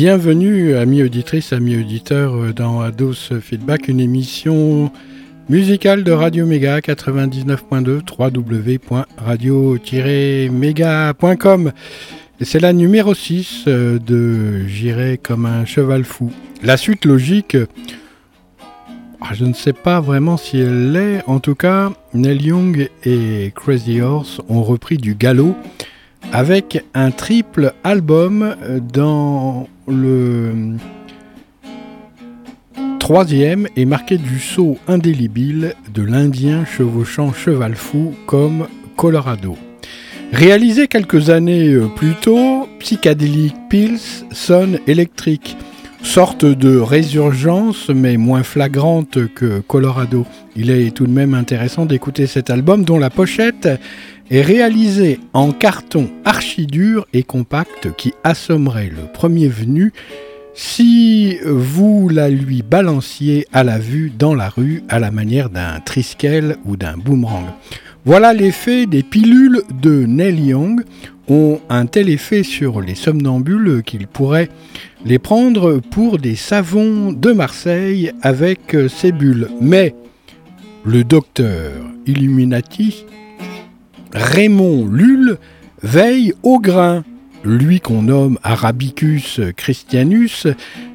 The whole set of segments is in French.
Bienvenue, amis auditrices, amis auditeurs, dans Ados Feedback, une émission musicale de Radio Méga 99.2 www.radio-méga.com. C'est la numéro 6 euh, de J'irai comme un cheval fou. La suite logique, ah, je ne sais pas vraiment si elle l'est. En tout cas, Neil Young et Crazy Horse ont repris du galop avec un triple album dans le troisième et marqué du saut indélébile de l'Indien chevauchant cheval fou comme Colorado. Réalisé quelques années plus tôt, Psychedelic Pills sonne électrique, sorte de résurgence mais moins flagrante que Colorado. Il est tout de même intéressant d'écouter cet album dont la pochette est réalisé en carton archi dur et compact qui assommerait le premier venu si vous la lui balanciez à la vue dans la rue à la manière d'un triskel ou d'un boomerang. Voilà l'effet des pilules de Neil Young ont un tel effet sur les somnambules qu'ils pourraient les prendre pour des savons de Marseille avec ces bulles. Mais le docteur Illuminati Raymond Lulle veille au grain, lui qu'on nomme Arabicus Christianus,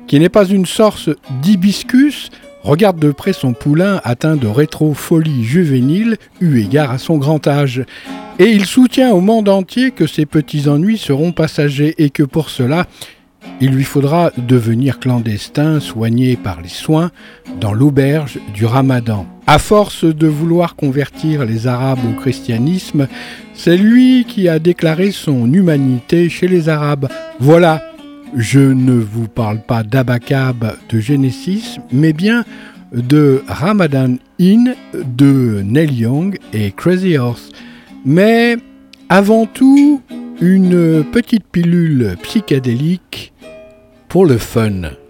qui n'est pas une sorte d'hibiscus, regarde de près son poulain atteint de rétrofolie juvénile eu égard à son grand âge. Et il soutient au monde entier que ses petits ennuis seront passagers et que pour cela, il lui faudra devenir clandestin, soigné par les soins, dans l'auberge du Ramadan. À force de vouloir convertir les Arabes au christianisme, c'est lui qui a déclaré son humanité chez les Arabes. Voilà, je ne vous parle pas d'Abakab de Genesis, mais bien de Ramadan In de Neil Young et Crazy Horse. Mais avant tout, une petite pilule psychédélique pour le fun.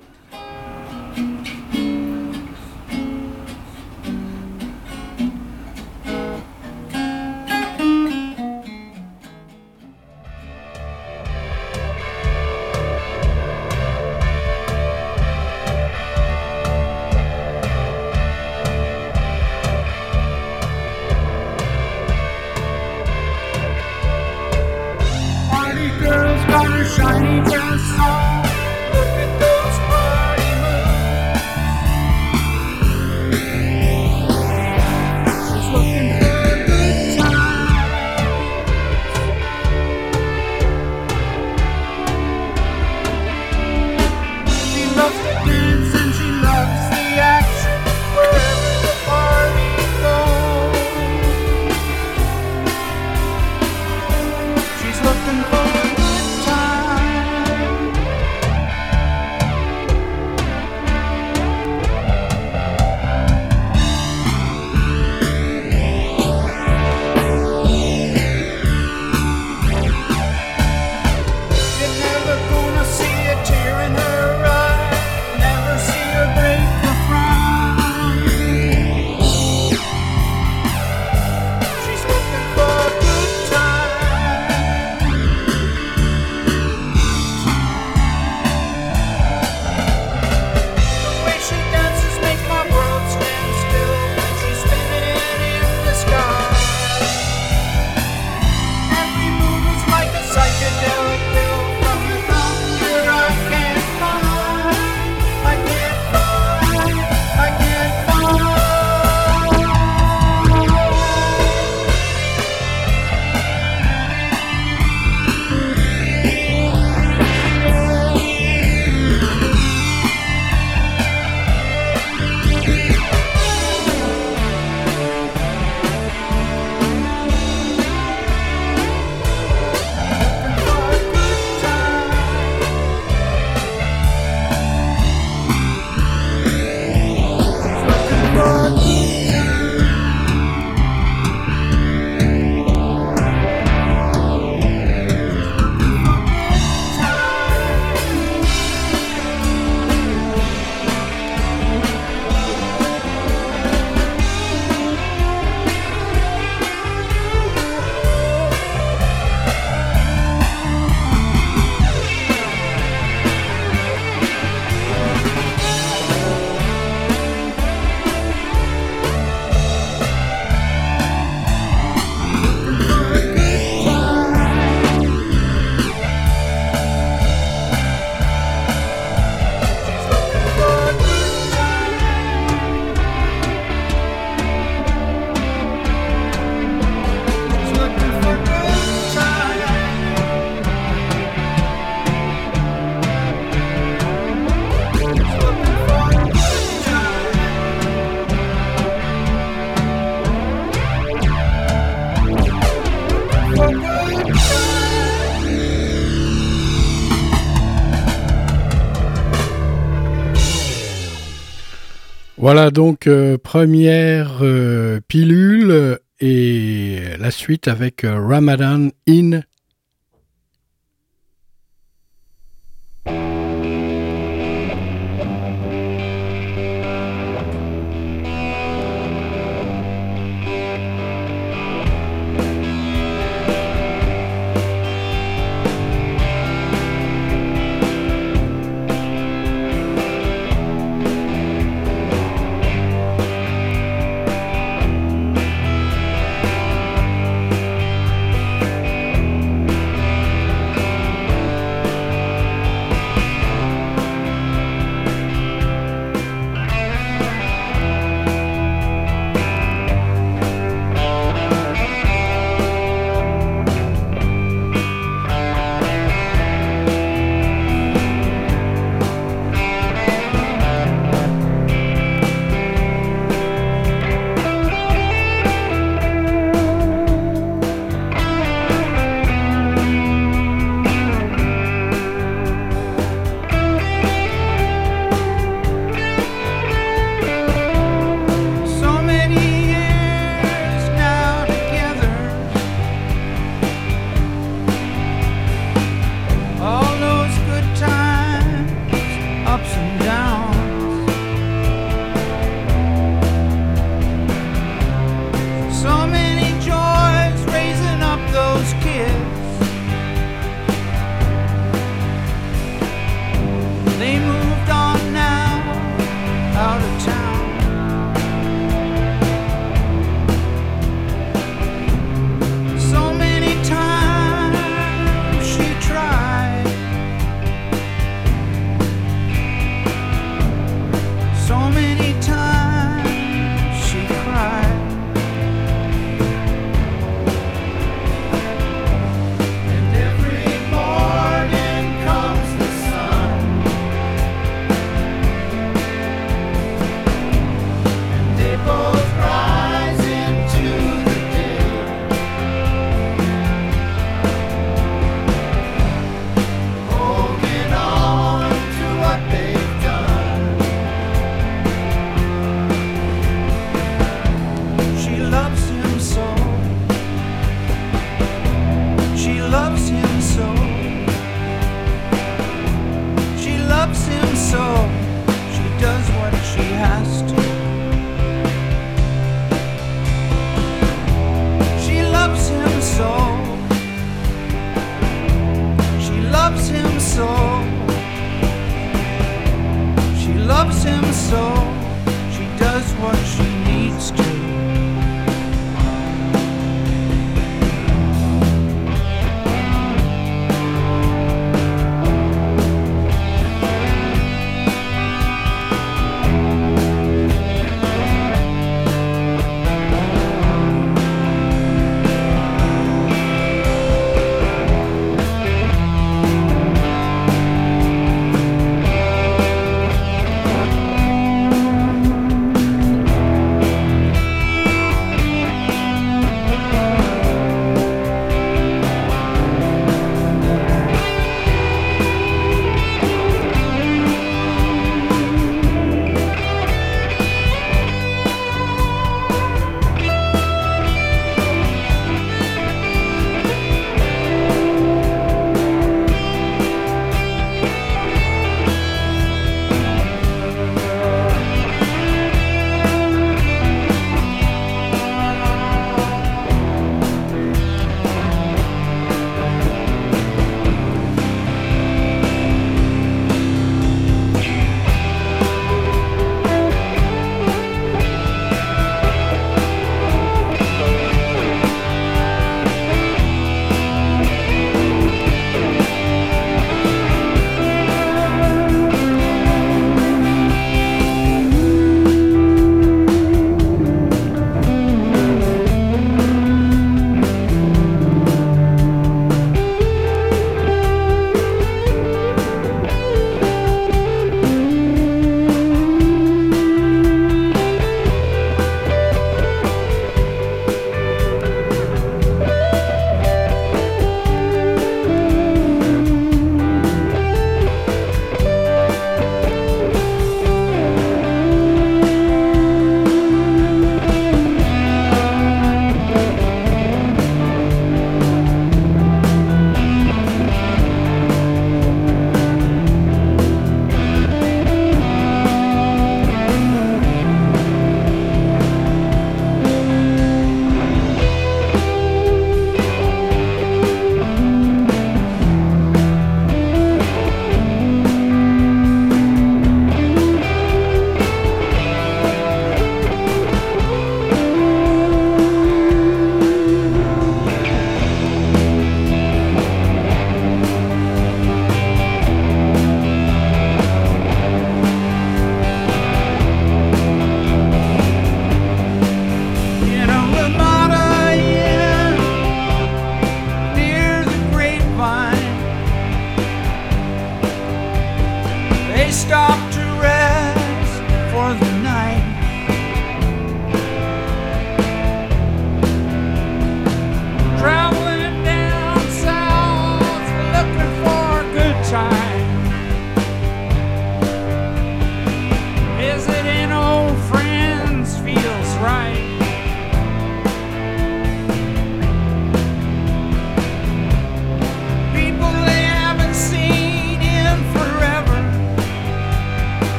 Donc euh, première euh, pilule et la suite avec euh, Ramadan in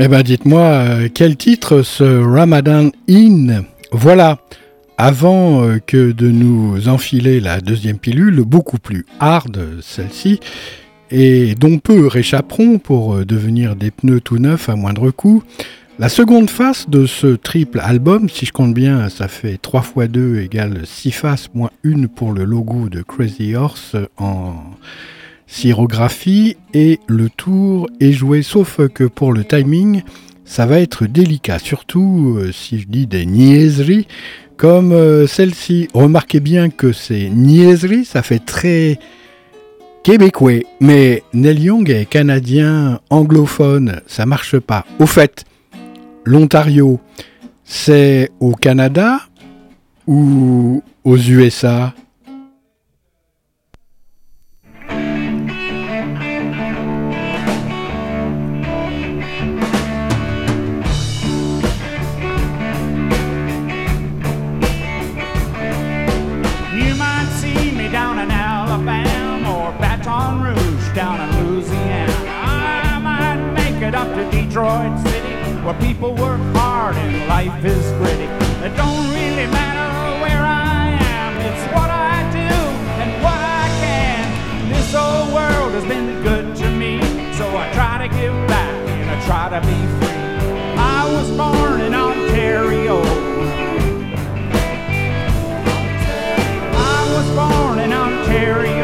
Eh ben, dites-moi, euh, quel titre ce Ramadan In Voilà, avant euh, que de nous enfiler la deuxième pilule, beaucoup plus hard, celle-ci, et dont peu réchapperont pour euh, devenir des pneus tout neufs à moindre coût, la seconde face de ce triple album, si je compte bien, ça fait 3 x 2 égale 6 faces moins une pour le logo de Crazy Horse en Sirographie et le tour est joué, sauf que pour le timing, ça va être délicat, surtout euh, si je dis des niaiseries comme euh, celle-ci. Remarquez bien que ces niaiseries, ça fait très québécois, mais Neil Young est canadien anglophone, ça marche pas. Au fait, l'Ontario, c'est au Canada ou aux USA where people work hard and life is gritty. It don't really matter where I am, it's what I do and what I can. This old world has been good to me, so I try to give back and I try to be free. I was born in Ontario. I was born in Ontario.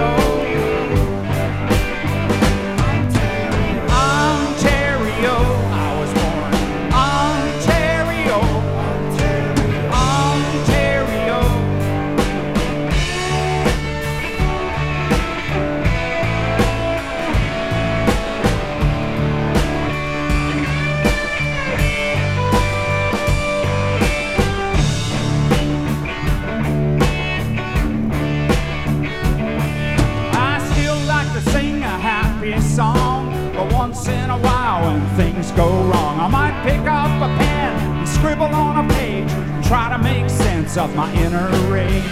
Go wrong. I might pick up a pen and scribble on a page and try to make sense of my inner rage.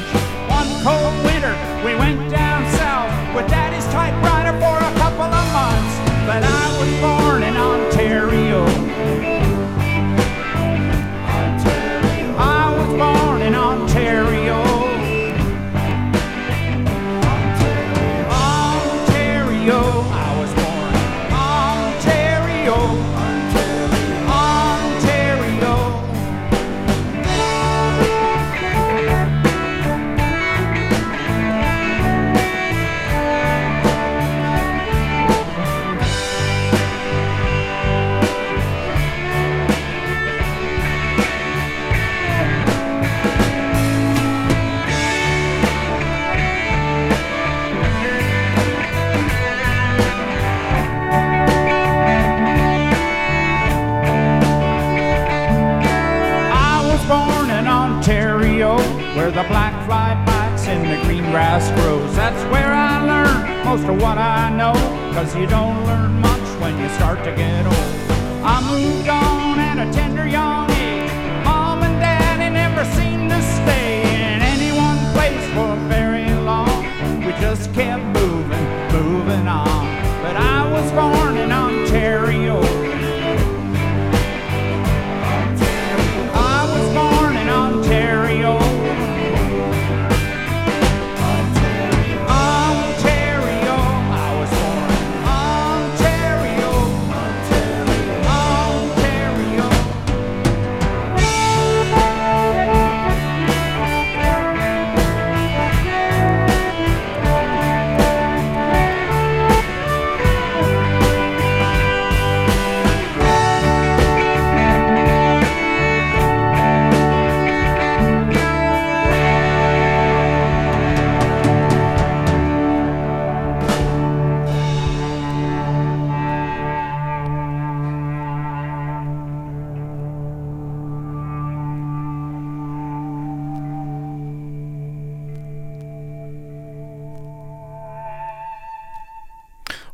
One cold winter, we went down south with Daddy's typewriter for a couple of months. But I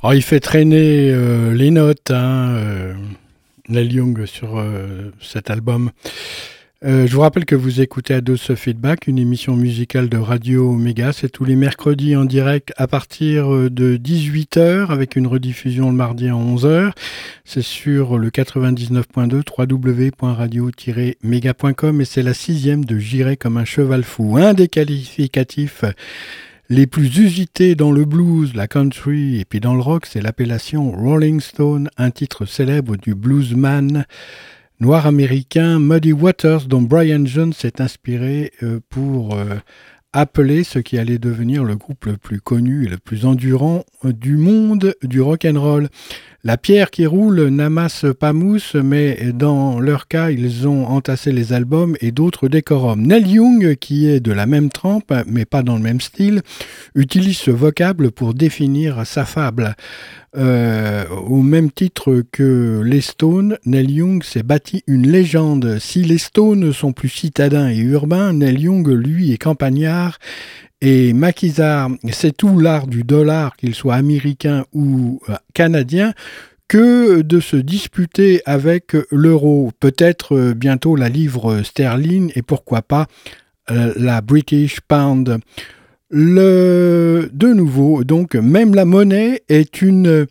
Oh, il fait traîner euh, les notes, hein, euh, Young, sur euh, cet album. Je vous rappelle que vous écoutez à Dose Feedback, une émission musicale de Radio Omega. C'est tous les mercredis en direct à partir de 18h avec une rediffusion le mardi à 11h. C'est sur le 99.2 www.radio-mega.com et c'est la sixième de J'irai comme un cheval fou. Un des qualificatifs les plus usités dans le blues, la country et puis dans le rock, c'est l'appellation Rolling Stone, un titre célèbre du bluesman noir américain Muddy Waters dont Brian Jones s'est inspiré euh, pour euh, appeler ce qui allait devenir le groupe le plus connu et le plus endurant euh, du monde du rock roll. La pierre qui roule n'amasse pas mousse, mais dans leur cas, ils ont entassé les albums et d'autres décorums. Neil Young, qui est de la même trempe, mais pas dans le même style, utilise ce vocable pour définir sa fable. Euh, au même titre que les Stones, Neil Young s'est bâti une légende. Si les Stones sont plus citadins et urbains, Neil Young, lui, est campagnard et Maquisard, c'est tout l'art du dollar, qu'il soit américain ou euh, canadien, que de se disputer avec l'euro, peut-être euh, bientôt la livre sterling et pourquoi pas euh, la British Pound. Le, de nouveau, donc, même la monnaie est une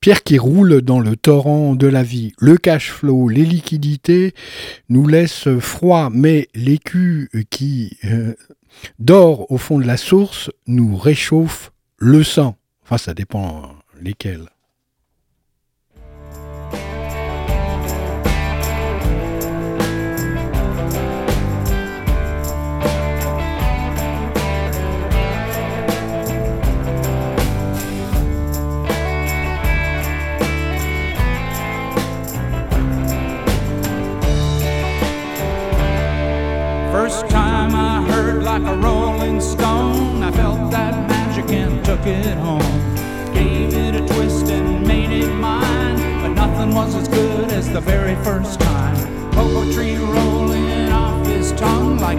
pierre qui roule dans le torrent de la vie. Le cash flow, les liquidités nous laissent froid, mais l'écu qui d'or au fond de la source nous réchauffe le sang. Enfin, ça dépend lesquels. like took it home. Gave it a twist and made it mine. But nothing was as good as the very first time. Cocoa tree rolling off his tongue like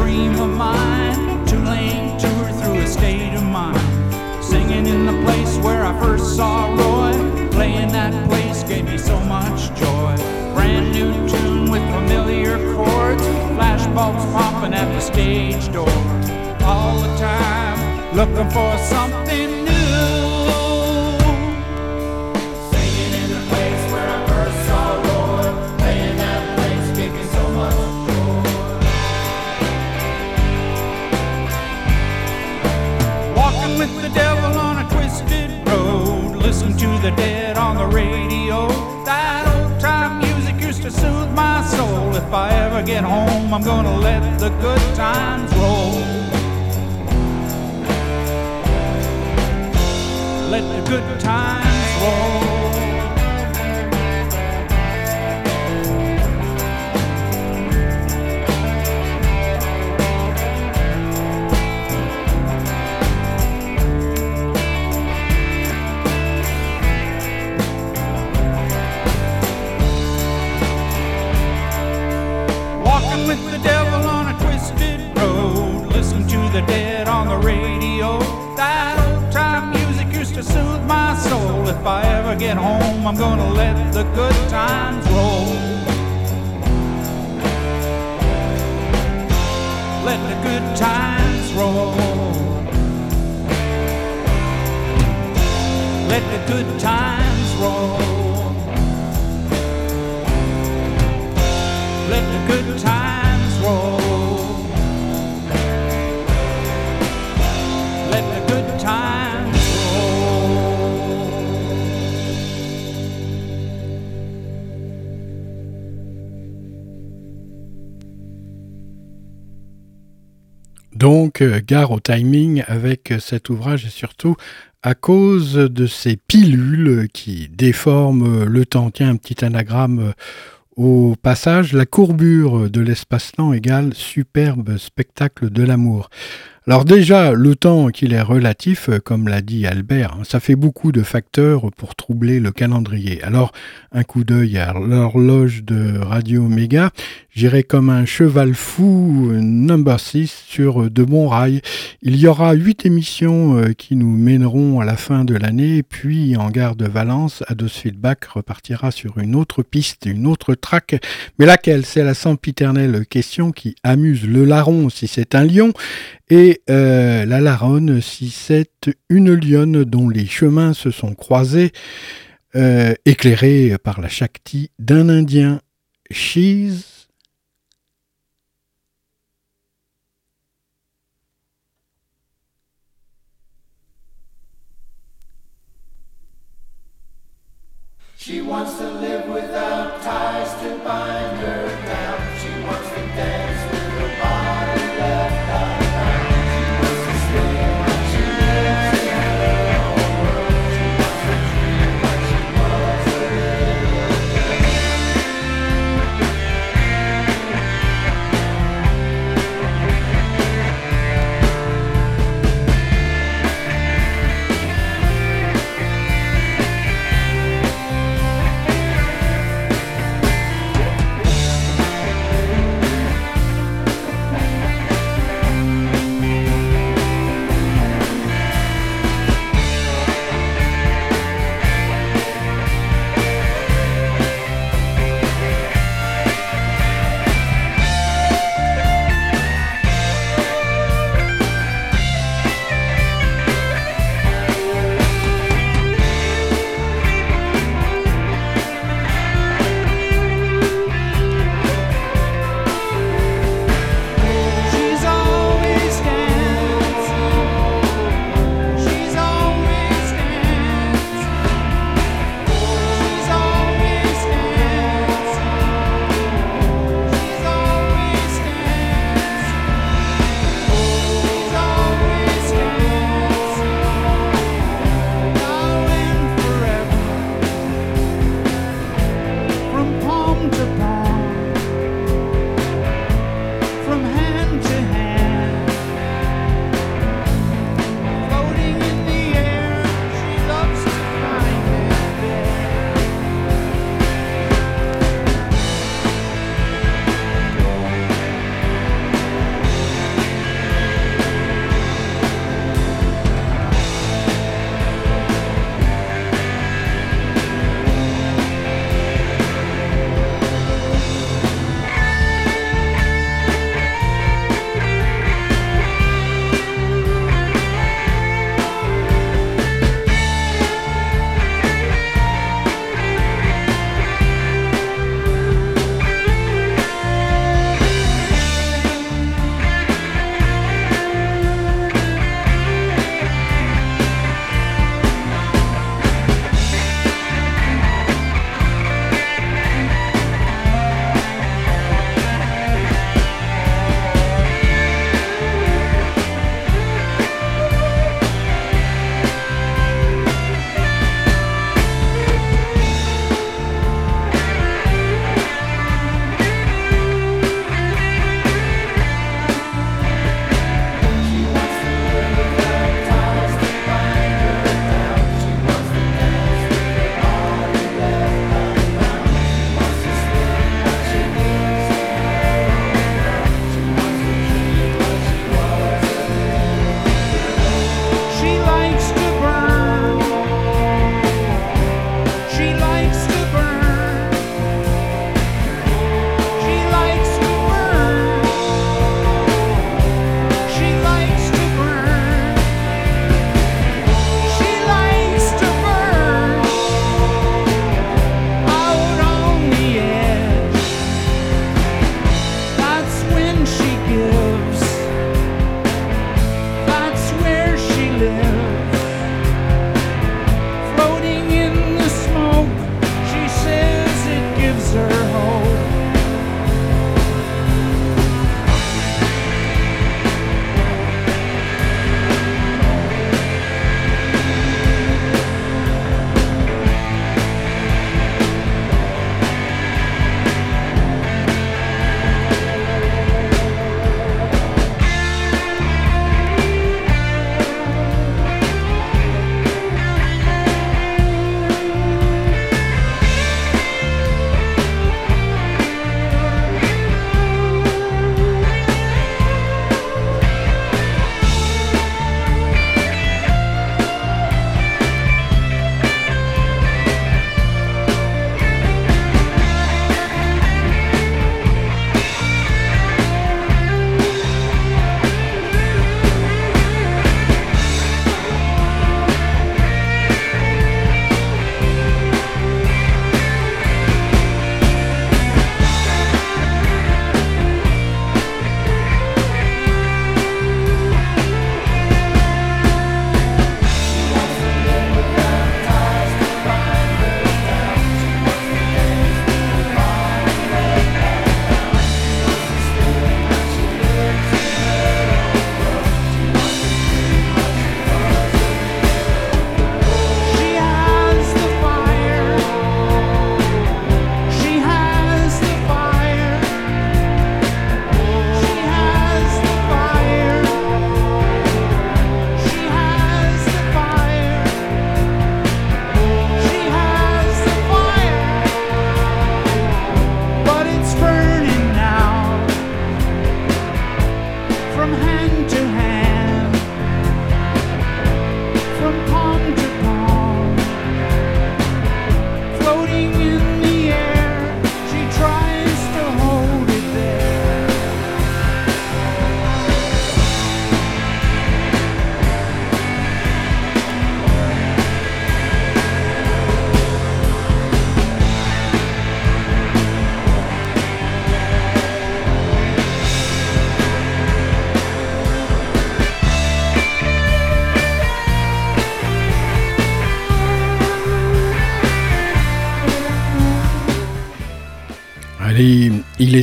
stage door. All the time, looking for something ever get home, I'm gonna let the good times roll. Let the good times roll. Dead on the radio. That old time music used to soothe my soul. If I ever get home, I'm gonna let the good times roll. Let the good times roll. Let the good times roll. Let the good times roll. Gare au timing avec cet ouvrage et surtout à cause de ces pilules qui déforment le temps. Tiens, un petit anagramme au passage, la courbure de l'espace-temps égale superbe spectacle de l'amour. Alors déjà, le temps qu'il est relatif, comme l'a dit Albert, hein, ça fait beaucoup de facteurs pour troubler le calendrier. Alors, un coup d'œil à l'horloge de Radio Méga, j'irai comme un cheval fou euh, number 6 sur euh, de bons rails. Il y aura huit émissions qui nous mèneront à la fin de l'année, puis en gare de Valence, Ados Feedback repartira sur une autre piste, une autre track. Mais laquelle? C'est la sempiternelle question qui amuse le larron si c'est un lion et euh, la Laronne, si c'est une lionne dont les chemins se sont croisés, euh, éclairés par la Shakti d'un Indien. She's She wants to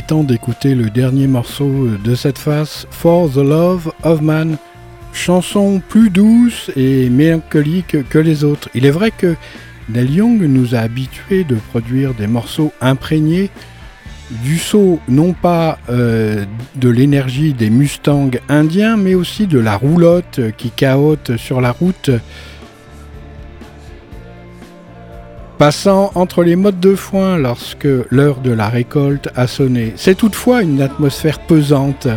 d'écouter le dernier morceau de cette phase, For the Love of Man. Chanson plus douce et mélancolique que les autres. Il est vrai que Neil Young nous a habitués de produire des morceaux imprégnés du saut non pas euh, de l'énergie des Mustangs indiens, mais aussi de la roulotte qui caote sur la route passant entre les modes de foin lorsque l'heure de la récolte a sonné. C'est toutefois une atmosphère pesante,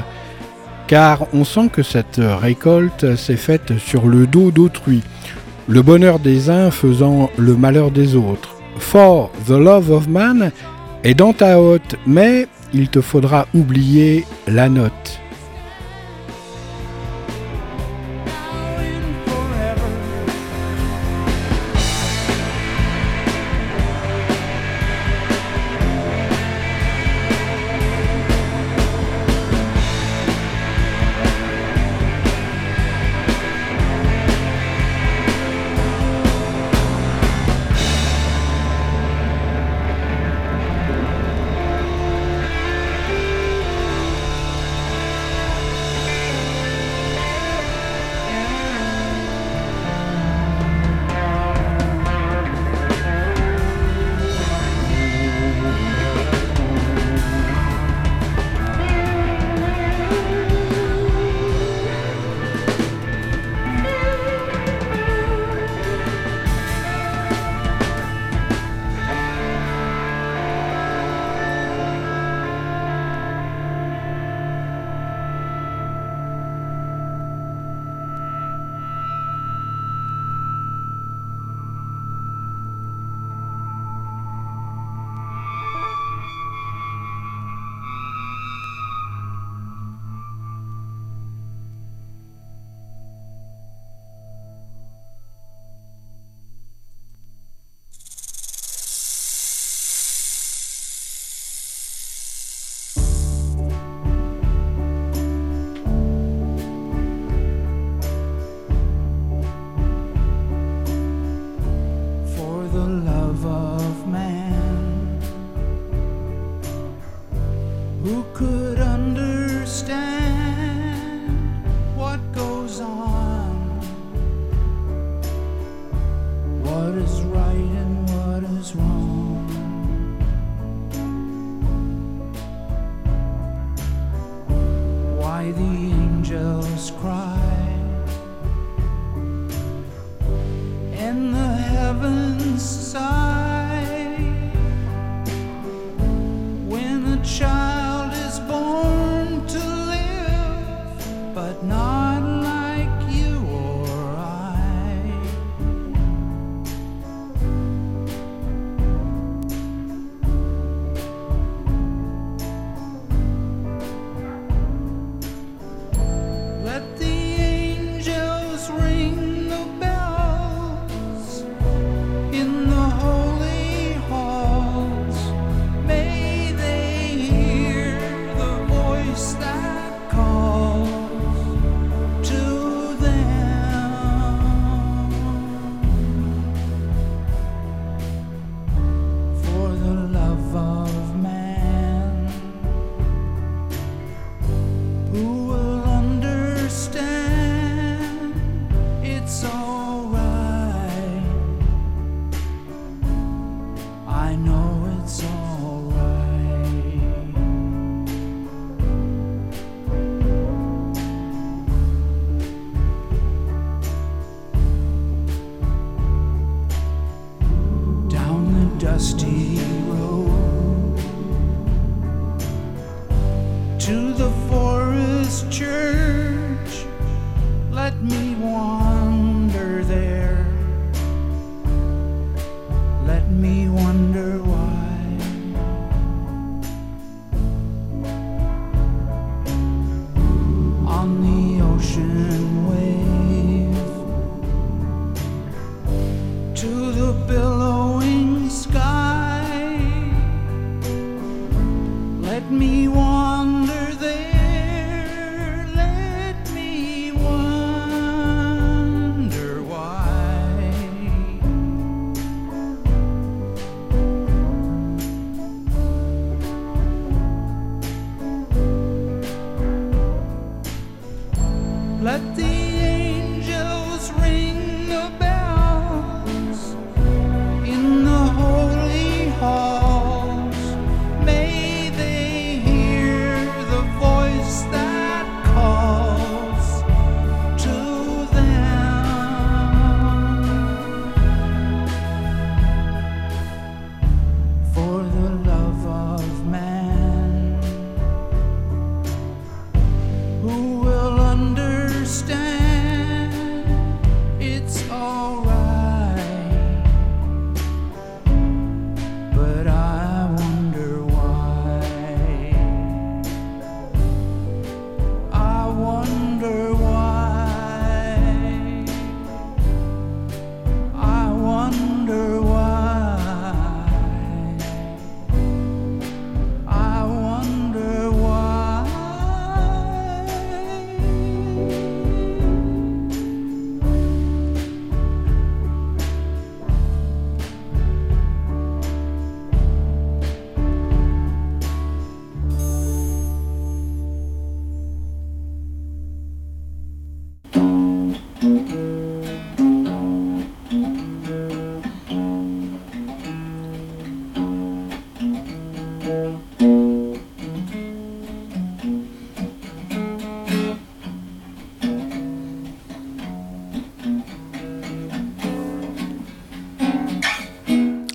car on sent que cette récolte s'est faite sur le dos d'autrui, le bonheur des uns faisant le malheur des autres. For the love of man est dans ta hotte, mais il te faudra oublier la note.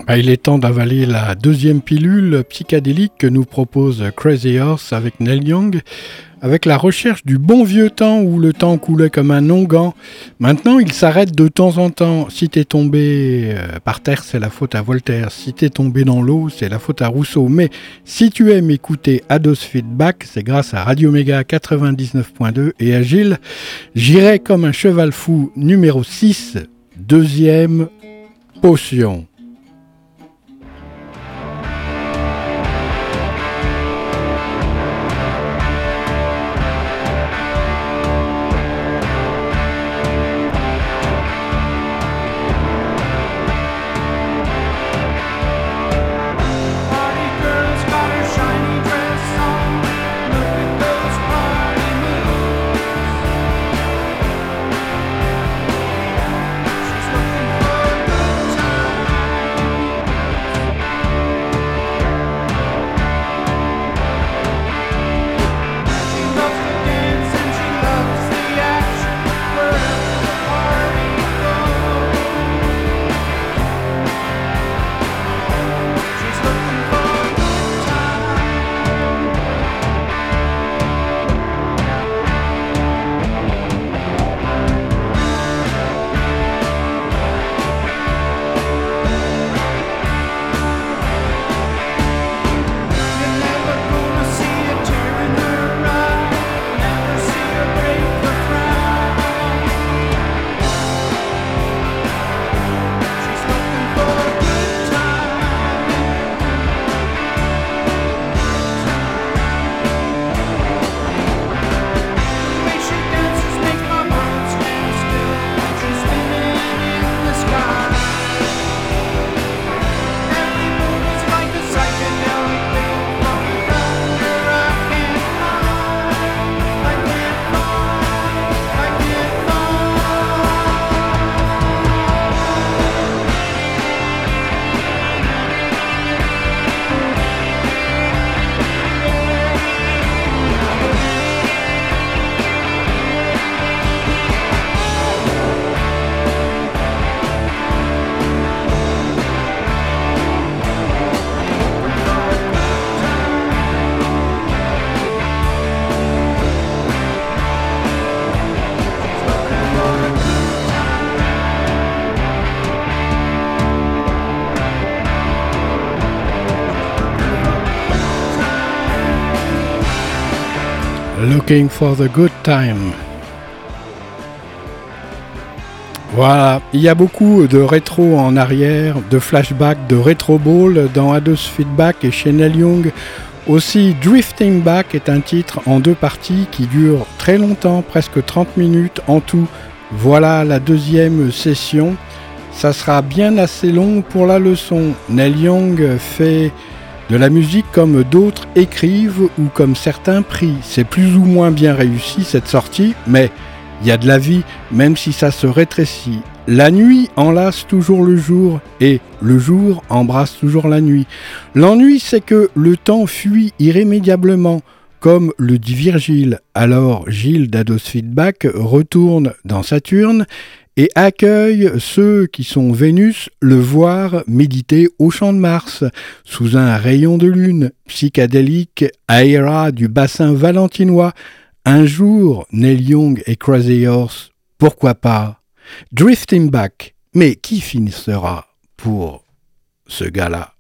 Ah, il est temps d'avaler la deuxième pilule psychédélique que nous propose Crazy Horse avec Neil Young, avec la recherche du bon vieux temps où le temps coulait comme un onguent. Maintenant, il s'arrête de temps en temps. Si t'es tombé euh, par terre, c'est la faute à Voltaire. Si t'es tombé dans l'eau, c'est la faute à Rousseau. Mais si tu aimes écouter Ados Feedback, c'est grâce à Radio Méga 99.2 et à Gilles. J'irai comme un cheval fou numéro 6, deuxième potion. For the good time. Voilà, il y a beaucoup de rétro en arrière, de flashback, de rétro ball dans Ados Feedback et Chanel Young. Aussi, Drifting Back est un titre en deux parties qui dure très longtemps, presque 30 minutes en tout. Voilà la deuxième session. Ça sera bien assez long pour la leçon. Neil Young fait de la musique comme d'autres écrivent ou comme certains prient. C'est plus ou moins bien réussi cette sortie, mais Il y a de la vie, même si ça se rétrécit. La nuit enlace toujours le jour et le jour embrasse toujours la nuit. L'ennui, c'est que le temps fuit irrémédiablement, comme le dit Virgile. Alors Gilles d'Ados Feedback retourne dans Saturne et accueille ceux qui sont Vénus le voir méditer au champ de Mars, sous un rayon de lune psychédélique aéra du bassin valentinois. Un jour, Neil Young et Crazy Horse, pourquoi pas Drifting Back, mais qui finissera pour ce gars-là?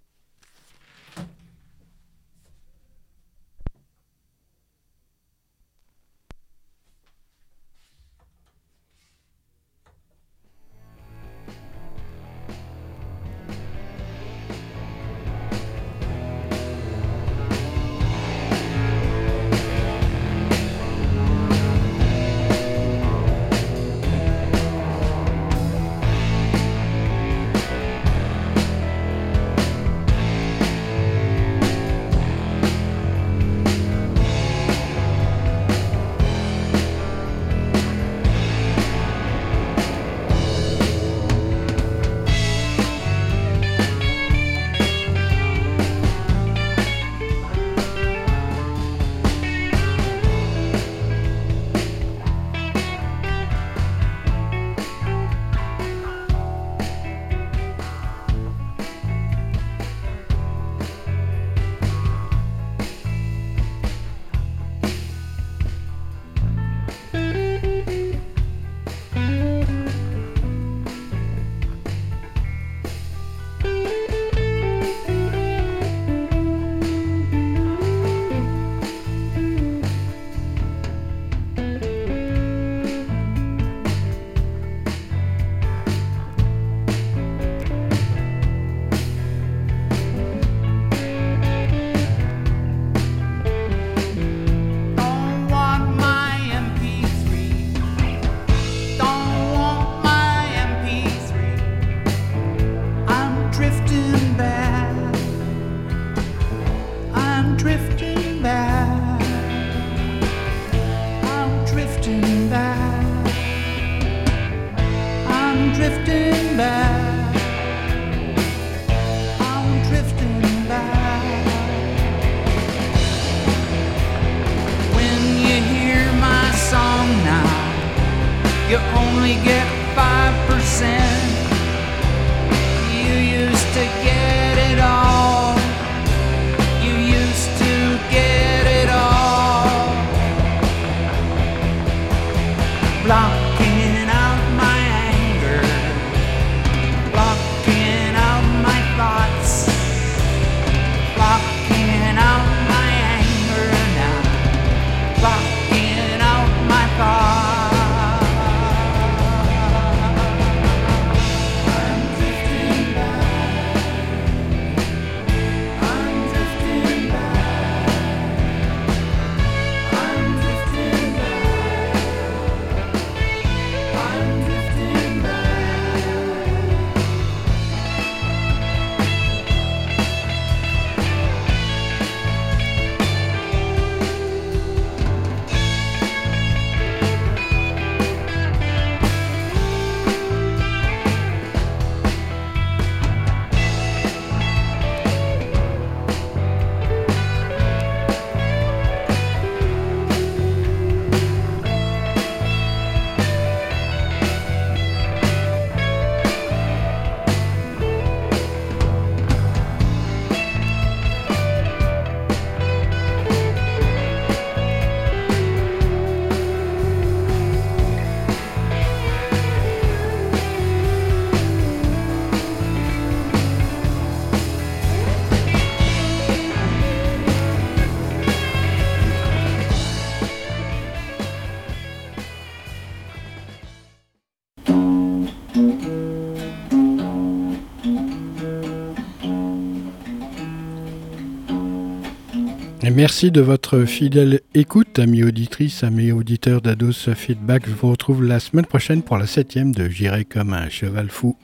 Merci de votre fidèle écoute, amis auditrices, amis auditeurs d'Ados Feedback. Je vous retrouve la semaine prochaine pour la septième de J'irai comme un cheval fou